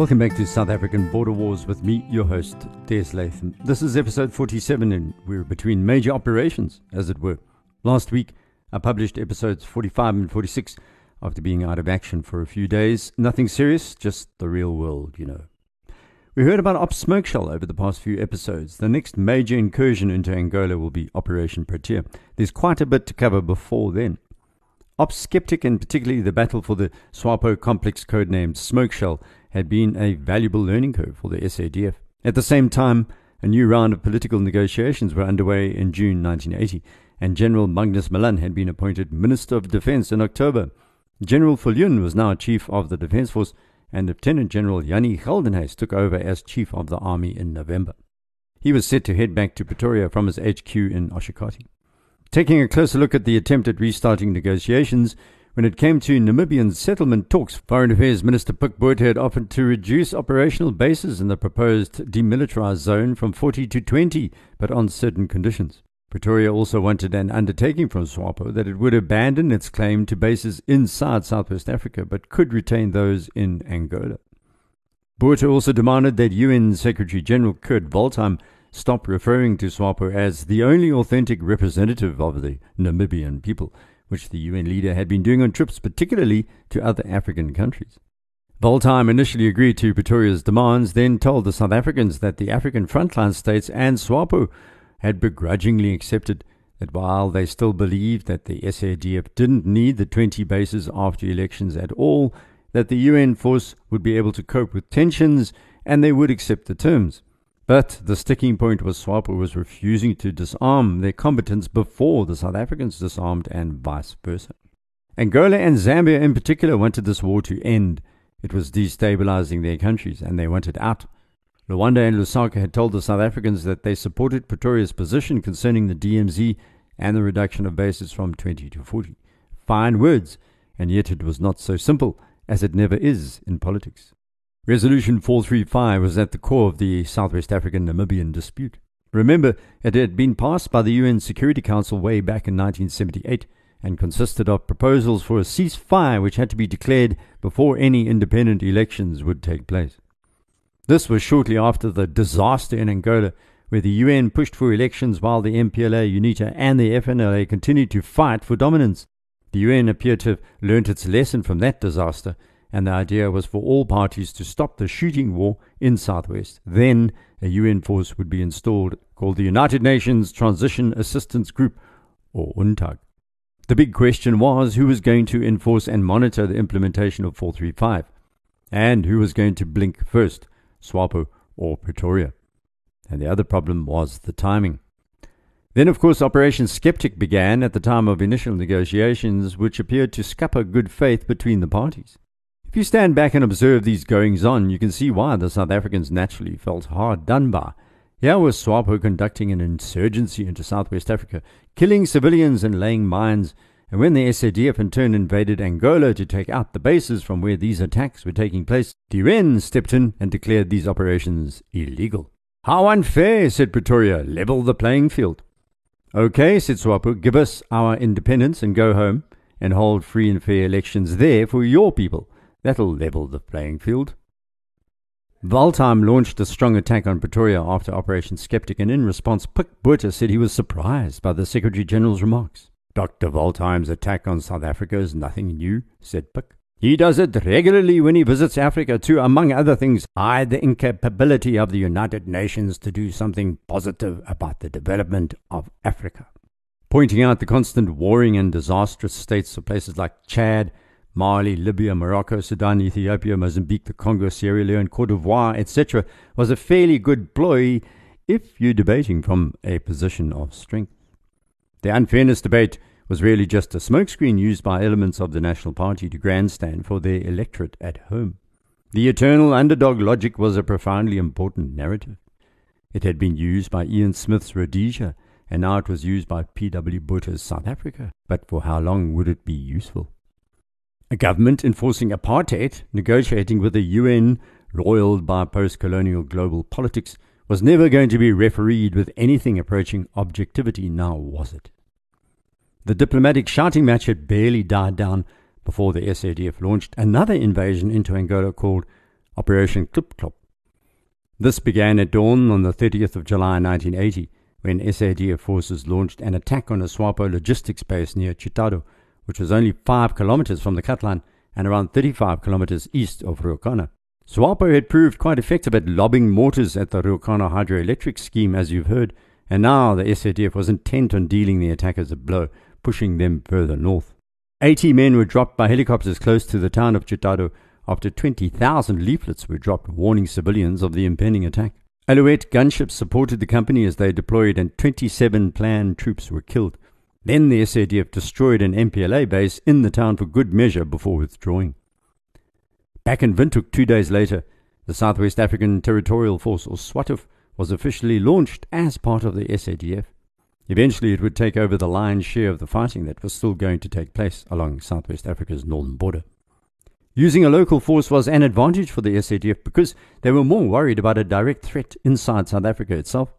Welcome back to South African Border Wars with me, your host, Des Latham. This is episode 47, and we're between major operations, as it were. Last week, I published episodes 45 and 46 after being out of action for a few days. Nothing serious, just the real world, you know. We heard about Op Smoke Shell over the past few episodes. The next major incursion into Angola will be Operation Protea. There's quite a bit to cover before then. Op Skeptic, and particularly the battle for the SWAPO complex codenamed Smoke Shell, had been a valuable learning curve for the SADF. At the same time, a new round of political negotiations were underway in June 1980, and General Magnus Malan had been appointed Minister of Defense in October. General Viljoen was now Chief of the Defense Force, and Lieutenant General Jannie Geldenhuys took over as Chief of the Army in November. He was set to head back to Pretoria from his HQ in Oshakati. Taking a closer look at the attempt at restarting negotiations, when it came to Namibian settlement talks, Foreign Affairs Minister Pik Botha had offered to reduce operational bases in the proposed demilitarized zone from 40 to 20, but on certain conditions. Pretoria also wanted an undertaking from SWAPO that it would abandon its claim to bases inside Southwest Africa, but could retain those in Angola. Botha also demanded that UN Secretary General Kurt Waldheim stop referring to SWAPO as the only authentic representative of the Namibian people, which the UN leader had been doing on trips particularly to other African countries. Waldheim initially agreed to Pretoria's demands, then told the South Africans that the African frontline states and SWAPO had begrudgingly accepted that while they still believed that the SADF didn't need the 20 bases after elections at all, that the UN force would be able to cope with tensions and they would accept the terms. But the sticking point was SWAPO was refusing to disarm their combatants before the South Africans disarmed and vice versa. Angola and Zambia in particular wanted this war to end. It was destabilizing their countries and they wanted out. Luanda and Lusaka had told the South Africans that they supported Pretoria's position concerning the DMZ and the reduction of bases from 20 to 40. Fine words, and yet it was not so simple, as it never is in politics. Resolution 435 was at the core of the Southwest African Namibian dispute. Remember, it had been passed by the UN Security Council way back in 1978 and consisted of proposals for a ceasefire which had to be declared before any independent elections would take place. This was shortly after the disaster in Angola, where the UN pushed for elections while the MPLA, UNITA, and the FNLA continued to fight for dominance. The UN appeared to have learnt its lesson from that disaster and the idea was for all parties to stop the shooting war in Southwest. Then a UN force would be installed called the United Nations Transition Assistance Group, or UNTAG. The big question was who was going to enforce and monitor the implementation of 435, and who was going to blink first, SWAPO or Pretoria. And the other problem was the timing. Then, of course, Operation Skeptic began at the time of initial negotiations, which appeared to scupper good faith between the parties. If you stand back and observe these goings on, you can see why the South Africans naturally felt hard done by. Here was SWAPO conducting an insurgency into Southwest Africa, killing civilians and laying mines, and when the SADF in turn invaded Angola to take out the bases from where these attacks were taking place, UN stepped in and declared these operations illegal. How unfair, said Pretoria. Level the playing field. Okay, said SWAPO, give us our independence and go home and hold free and fair elections there for your people. That'll level the playing field. Waldheim launched a strong attack on Pretoria after Operation Skeptic, and in response, Pik Botha said he was surprised by the Secretary General's remarks. Dr. Waldheim's attack on South Africa is nothing new, said Pik. He does it regularly when he visits Africa to, among other things, hide the incapability of the United Nations to do something positive about the development of Africa. Pointing out the constant warring and disastrous states of places like Chad, Mali, Libya, Morocco, Sudan, Ethiopia, Mozambique, the Congo, Sierra Leone, Cote d'Ivoire, etc., was a fairly good ploy if you're debating from a position of strength. The unfairness debate was really just a smokescreen used by elements of the National Party to grandstand for their electorate at home. The eternal underdog logic was a profoundly important narrative. It had been used by Ian Smith's Rhodesia, and now it was used by P.W. Botha's South Africa. But for how long would it be useful? A government enforcing apartheid, negotiating with the UN, roiled by post colonial global politics, was never going to be refereed with anything approaching objectivity, now was it? The diplomatic shouting match had barely died down before the SADF launched another invasion into Angola called Operation Clip Clop. This began at dawn on the 30th of July 1980 when SADF forces launched an attack on a SWAPO logistics base near Chitado, which was only 5 kilometers from the cut line and around 35 kilometers east of Ruacana. SWAPO had proved quite effective at lobbing mortars at the Ruacana hydroelectric scheme, as you've heard, and now the SADF was intent on dealing the attackers a blow, pushing them further north. 80 men were dropped by helicopters close to the town of Chitado after 20,000 leaflets were dropped warning civilians of the impending attack. Alouette gunships supported the company as they deployed, and 27 planned troops were killed. Then the SADF destroyed an MPLA base in the town for good measure before withdrawing. Back in Windhoek two days later, the Southwest African Territorial Force, or SWATF, was officially launched as part of the SADF. Eventually, it would take over the lion's share of the fighting that was still going to take place along Southwest Africa's northern border. Using a local force was an advantage for the SADF because they were more worried about a direct threat inside South Africa itself.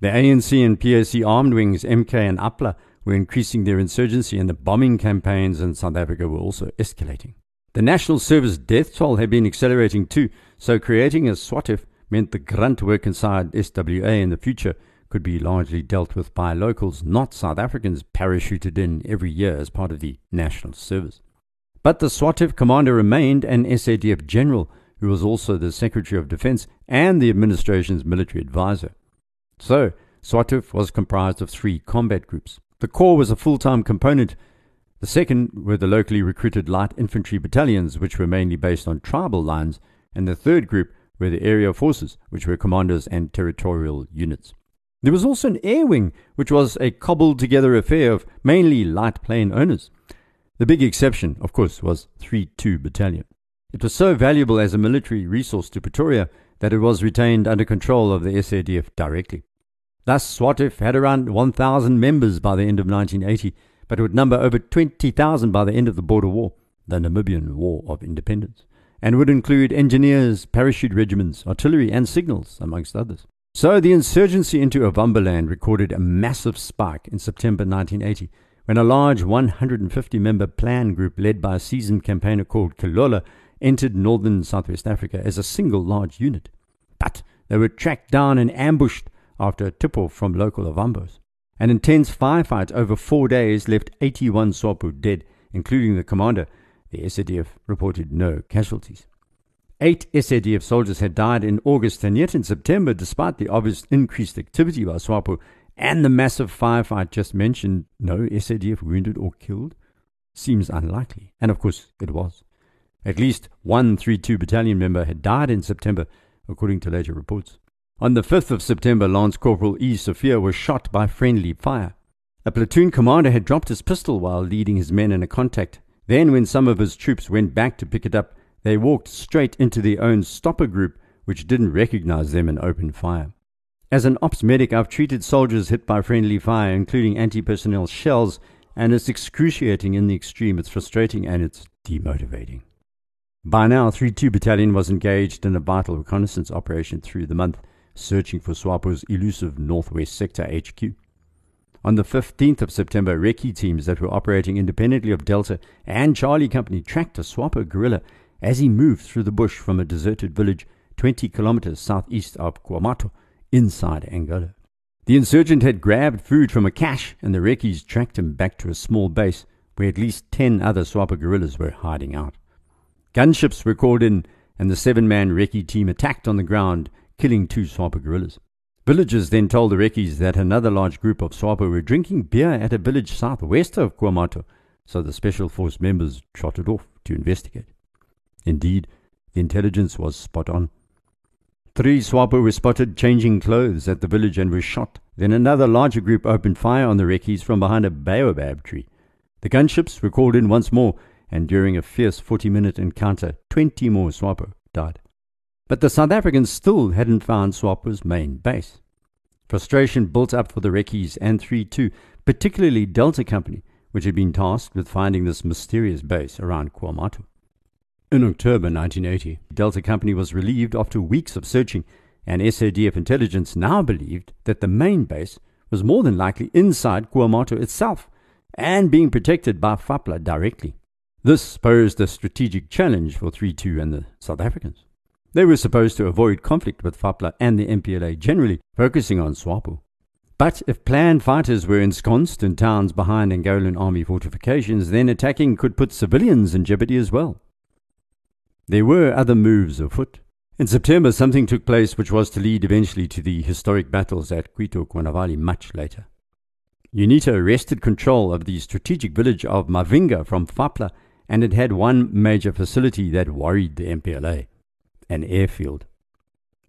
The ANC and PAC armed wings, MK and APLA, were increasing their insurgency, and the bombing campaigns in South Africa were also escalating. The National Service death toll had been accelerating too, so creating a SWATF meant the grunt work inside SWA in the future could be largely dealt with by locals, not South Africans parachuted in every year as part of the National Service. But the SWATF commander remained an SADF general who was also the Secretary of Defense and the administration's military advisor. So, SWATF was comprised of three combat groups. The Corps was a full time component. The second were the locally recruited light infantry battalions, which were mainly based on tribal lines. And the third group were the area forces, which were commanders and territorial units. There was also an air wing, which was a cobbled together affair of mainly light plane owners. The big exception, of course, was 3 2 Battalion. It was so valuable as a military resource to Pretoria that it was retained under control of the SADF directly. Thus, SWATF had around 1,000 members by the end of 1980, but would number over 20,000 by the end of the border war, the Namibian War of Independence, and would include engineers, parachute regiments, artillery, and signals, amongst others. So the insurgency into Ovamboland recorded a massive spike in September 1980 when a large 150 member PLAN group led by a seasoned campaigner called Kilola entered northern Southwest Africa as a single large unit. But they were tracked down and ambushed after a tip off from local Ovambos. An intense firefight over four days left 81 SWAPO dead, including the commander. The SADF reported no casualties. Eight SADF soldiers had died in August, and yet in September, despite the obvious increased activity by SWAPO and the massive firefight just mentioned, no SADF wounded or killed seems unlikely. And of course, it was. At least one 3-2 battalion member had died in September, according to later reports. On the 5th of September, Lance Corporal E. Sophia was shot by friendly fire. A platoon commander had dropped his pistol while leading his men in a contact. Then, when some of his troops went back to pick it up, they walked straight into their own stopper group, which didn't recognize them and opened fire. As an ops medic, I've treated soldiers hit by friendly fire, including anti personnel shells, and it's excruciating in the extreme. It's frustrating and it's demotivating. By now, 3 2 Battalion was engaged in a vital reconnaissance operation through the month searching for SWAPO's elusive Northwest Sector HQ. On the 15th of September, recce teams that were operating independently of Delta and Charlie Company tracked a SWAPO guerrilla as he moved through the bush from a deserted village 20 kilometers southeast of Cuamato, inside Angola. The insurgent had grabbed food from a cache, and the recce's tracked him back to a small base where at least 10 other SWAPO guerrillas were hiding out. Gunships were called in, and the seven man recce team attacked on the ground killing two SWAPO guerrillas. Villagers then told the recce's that another large group of SWAPO were drinking beer at a village southwest of Cuamato, so the Special Force members trotted off to investigate. Indeed, the intelligence was spot on. Three SWAPO were spotted changing clothes at the village and were shot. Then another larger group opened fire on the recce's from behind a baobab tree. The gunships were called in once more, and during a fierce 40 minute encounter, 20 more SWAPO died. But the South Africans still hadn't found SWAPO's main base. Frustration built up for the recce's and 3 2, particularly Delta Company, which had been tasked with finding this mysterious base around Cuamato. In October 1980, Delta Company was relieved after weeks of searching, and SADF intelligence now believed that the main base was more than likely inside Cuamato itself and being protected by FAPLA directly. This posed a strategic challenge for 3 2 and the South Africans. They were supposed to avoid conflict with FAPLA and the MPLA generally, focusing on SWAPO. But if planned fighters were ensconced in towns behind Angolan army fortifications, then attacking could put civilians in jeopardy as well. There were other moves afoot. In September, something took place which was to lead eventually to the historic battles at Cuito Cuanavale much later. UNITA wrested control of the strategic village of Mavinga from Fapla, and it had one major facility that worried the MPLA an airfield.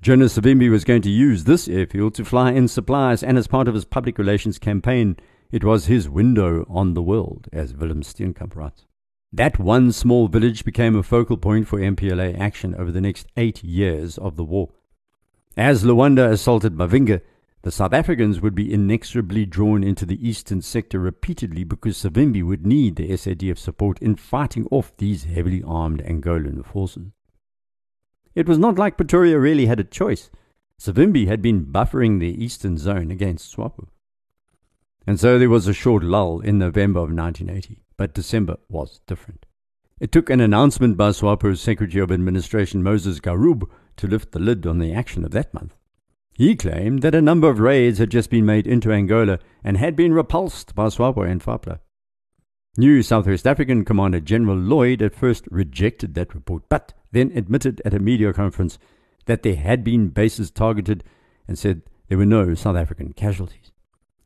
Jonas Savimbi was going to use this airfield to fly in supplies, and as part of his public relations campaign, it was his window on the world, as Willem Steenkamp writes. That one small village became a focal point for MPLA action over the next eight years of the war. As Luanda assaulted Mavinga, the South Africans would be inexorably drawn into the eastern sector repeatedly because Savimbi would need the SADF support in fighting off these heavily armed Angolan forces. It was not like Pretoria really had a choice. Savimbi had been buffering the eastern zone against SWAPO. And so there was a short lull in November of 1980, but December was different. It took an announcement by SWAPO's Secretary of Administration Moses Garoeb to lift the lid on the action of that month. He claimed that a number of raids had just been made into Angola and had been repulsed by SWAPO and FAPLA. New Southwest African Commander General Lloyd at first rejected that report, but then admitted at a media conference that there had been bases targeted and said there were no South African casualties.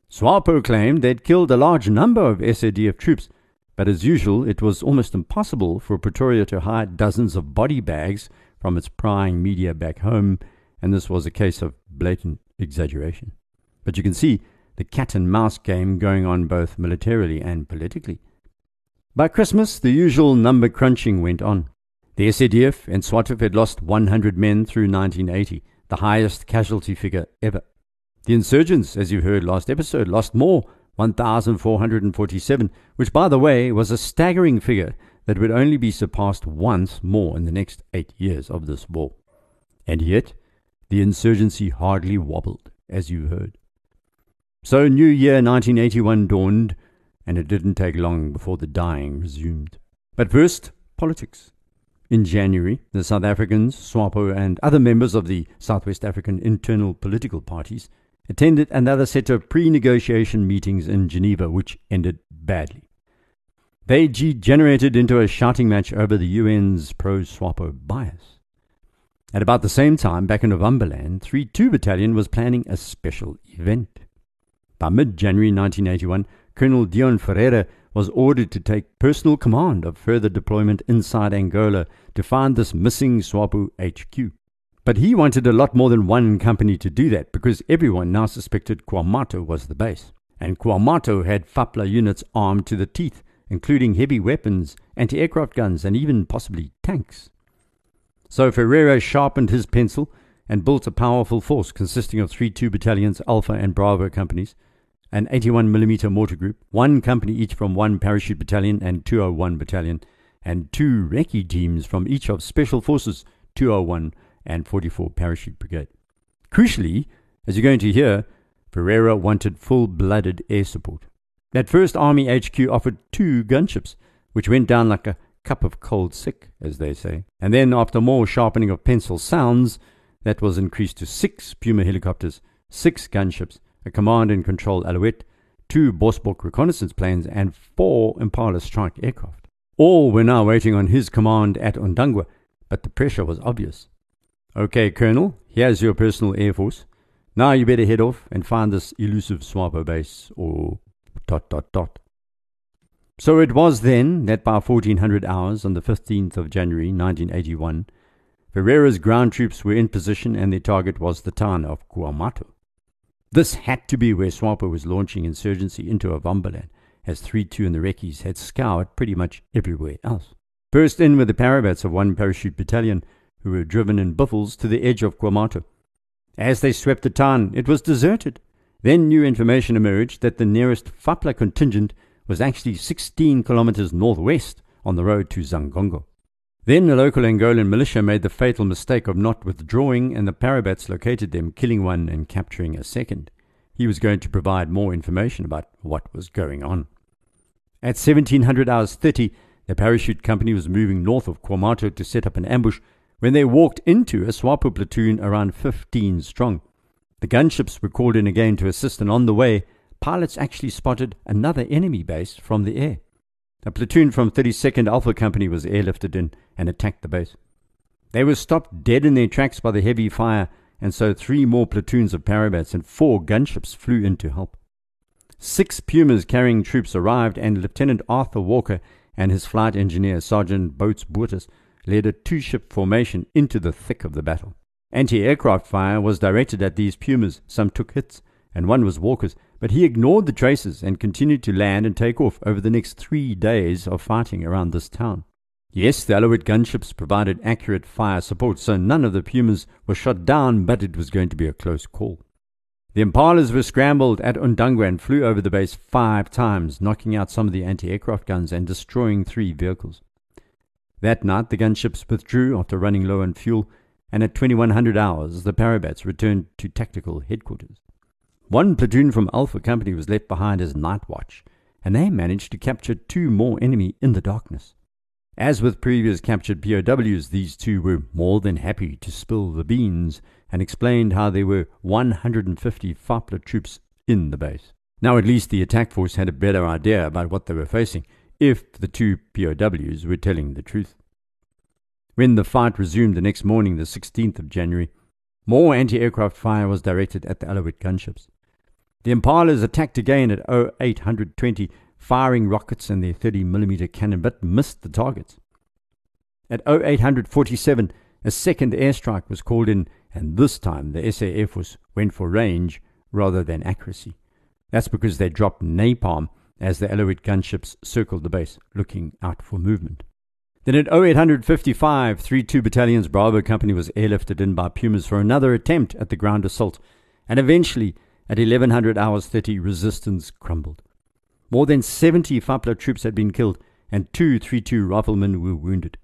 SWAPO claimed they'd killed a large number of SADF troops, but as usual, it was almost impossible for Pretoria to hide dozens of body bags from its prying media back home, and this was a case of blatant exaggeration. But you can see the cat and mouse game going on both militarily and politically. By Christmas, the usual number crunching went on. The SADF and SWATF had lost 100 men through 1980, the highest casualty figure ever. The insurgents, as you heard last episode, lost more, 1,447, which, by the way, was a staggering figure that would only be surpassed once more in the next eight years of this war. And yet, the insurgency hardly wobbled, as you heard. So New Year 1981 dawned, and it didn't take long before the dying resumed. But first, politics. In January, the South Africans, SWAPO, and other members of the Southwest African internal political parties attended another set of pre negotiation meetings in Geneva, which ended badly. They degenerated into a shouting match over the UN's pro SWAPO bias. At about the same time, back in Ovamboland, 3 2 Battalion was planning a special event. By mid January 1981, Colonel Deon Ferreira was ordered to take personal command of further deployment inside Angola to find this missing SWAPO HQ. But he wanted a lot more than one company to do that because everyone now suspected Cuamato was the base. And Cuamato had FAPLA units armed to the teeth, including heavy weapons, anti aircraft guns, and even possibly tanks. So Ferreira sharpened his pencil and built a powerful force consisting of three 2 battalions, Alpha and Bravo companies, an 81mm mortar group, one company each from one parachute battalion and 201 battalion, and two recce teams from each of Special Forces 201 and 44 Parachute Brigade. Crucially, as you're going to hear, Ferreira wanted full blooded air support. That first Army HQ offered two gunships, which went down like a cup of cold sick, as they say. And then, after more sharpening of pencil sounds, that was increased to six Puma helicopters, six gunships, a command and control Alouette, two Bosbok reconnaissance planes, and four Impala strike aircraft. All were now waiting on his command at Ondangwa, but the pressure was obvious. Okay, Colonel, here's your personal air force. Now you better head off and find this elusive SWAPO base, or dot dot dot. So it was then that by 1400 hours on the 15th of January 1981, Ferreira's ground troops were in position and their target was the town of Cuamato. This had to be where SWAPO was launching insurgency into Ovamboland, as 3-2 and the recces had scoured pretty much everywhere else. First in were the Parabats of one parachute battalion, who were driven in buffels to the edge of Cuamato. As they swept the town, it was deserted. Then new information emerged that the nearest Fapla contingent was actually 16 kilometers northwest on the road to Xangongo. Then the local Angolan militia made the fatal mistake of not withdrawing, and the Parabats located them, killing one and capturing a second. He was going to provide more information about what was going on. At 1700 hours 30, the parachute company was moving north of Cuamato to set up an ambush when they walked into a SWAPO platoon around 15 strong. The gunships were called in again to assist, and on the way, pilots actually spotted another enemy base from the air. A platoon from 32nd Alpha Company was airlifted in and attacked the base. They were stopped dead in their tracks by the heavy fire, and so three more platoons of parabats and four gunships flew in to help. Six Pumas carrying troops arrived, and Lieutenant Arthur Walker and his flight engineer, Sergeant Boats Bootis, led a two ship formation into the thick of the battle. Anti aircraft fire was directed at these Pumas. Some took hits, and one was Walker's, but he ignored the tracers and continued to land and take off over the next three days of fighting around this town. Yes, the Alouette gunships provided accurate fire support, so none of the Pumas were shot down, but it was going to be a close call. The Impalas were scrambled at Ondangwa and flew over the base five times, knocking out some of the anti aircraft guns and destroying three vehicles. That night, the gunships withdrew after running low on fuel, and at 2100 hours, the Parabats returned to tactical headquarters. One platoon from Alpha Company was left behind as night watch, and they managed to capture two more enemy in the darkness. As with previous captured POWs, these two were more than happy to spill the beans and explained how there were 150 FAPLA troops in the base. Now, at least the attack force had a better idea about what they were facing, if the two POWs were telling the truth. When the fight resumed the next morning, the 16th of January, more anti aircraft fire was directed at the Alouette gunships. The Impalas attacked again at 0820, firing rockets and their 30mm cannon, but missed the targets. At 0847, a second airstrike was called in, and this time the SA Air Force went for range rather than accuracy. That's because they dropped napalm as the Alouette gunships circled the base, looking out for movement. Then at 0855, 3 2 Battalion's Bravo Company was airlifted in by Pumas for another attempt at the ground assault, and eventually at 1100 hours 30, resistance crumbled. More than 70 Fapla troops had been killed, and two 3-2 riflemen were wounded.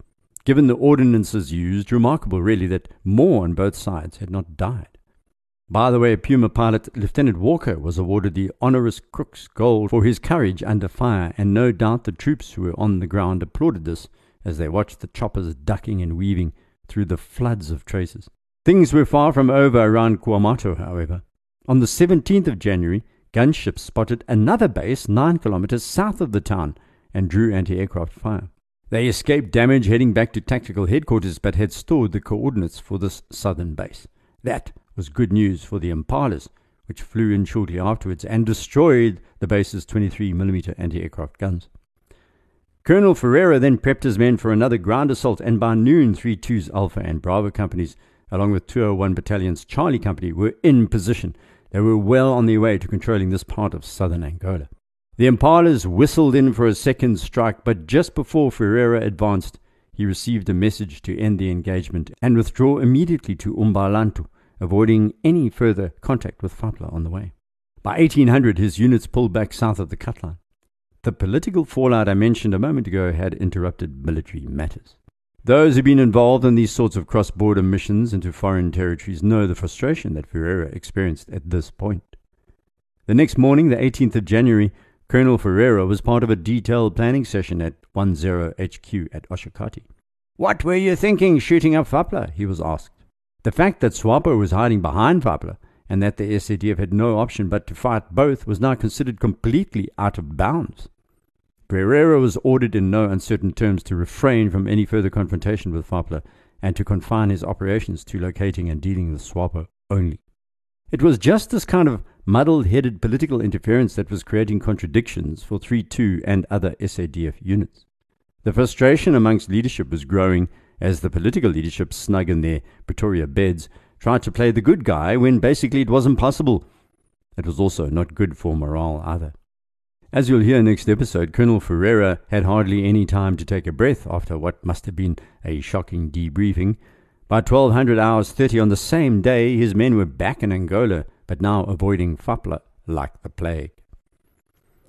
Given the ordinances used, remarkable really that more on both sides had not died. By the way, Puma pilot Lieutenant Walker was awarded the Honoris Crux Gold for his courage under fire, and no doubt the troops who were on the ground applauded this as they watched the choppers ducking and weaving through the floods of tracers. Things were far from over around Kuamato, however. On the 17th of January, gunships spotted another base nine kilometers south of the town and drew anti aircraft fire. They escaped damage heading back to tactical headquarters but had stored the coordinates for this southern base. That was good news for the Impalas, which flew in shortly afterwards and destroyed the base's 23mm anti aircraft guns. Colonel Ferreira then prepped his men for another ground assault, and by noon, 3 2's Alpha and Bravo companies, along with 201 Battalion's Charlie Company, were in position they were well on their way to controlling this part of southern Angola. The Impalas whistled in for a second strike, but just before Ferreira advanced, he received a message to end the engagement and withdraw immediately to Ombalantu, avoiding any further contact with Fapla on the way. By 1800, his units pulled back south of the cutline. The political fallout I mentioned a moment ago had interrupted military matters. Those who've been involved in these sorts of cross border missions into foreign territories know the frustration that Ferreira experienced at this point. The next morning, the 18th of January, Colonel Ferreira was part of a detailed planning session at 10 HQ at Oshakati. What were you thinking shooting up Fapla? he was asked. The fact that SWAPO was hiding behind Fapla and that the SADF had no option but to fight both was now considered completely out of bounds. Ferreira was ordered in no uncertain terms to refrain from any further confrontation with Fapla and to confine his operations to locating and dealing with SWAPO only. It was just this kind of muddle headed political interference that was creating contradictions for 3 2 and other SADF units. The frustration amongst leadership was growing as the political leadership, snug in their Pretoria beds, tried to play the good guy when basically it wasn't possible. It was also not good for morale either. As you'll hear next episode, Colonel Ferreira had hardly any time to take a breath after what must have been a shocking debriefing. By 1200 hours 30 on the same day, his men were back in Angola, but now avoiding Fapla like the plague.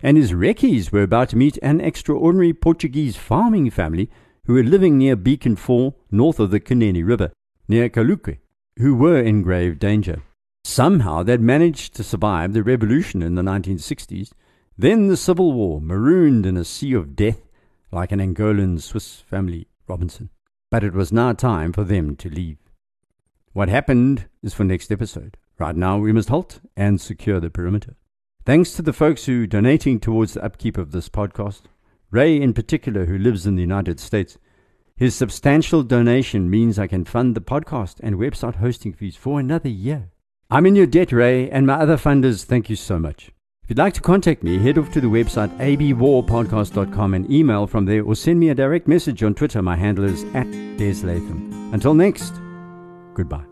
And his recce's were about to meet an extraordinary Portuguese farming family who were living near Beacon Fall, north of the Kunene River, near Calueque, who were in grave danger. Somehow they'd managed to survive the revolution in the 1960s then the Civil War, marooned in a sea of death like an Angolan Swiss family Robinson. but it was now time for them to leave. What happened is for next episode. Right now, we must halt and secure the perimeter. Thanks to the folks who are donating towards the upkeep of this podcast. Ray, in particular, who lives in the United States. His substantial donation means I can fund the podcast and website hosting fees for another year. I'm in your debt, Ray, and my other funders, thank you so much. If you'd like to contact me, head off to the website abwarpodcast.com and email from there or send me a direct message on Twitter. My handle is at Des Latham. Until next, goodbye.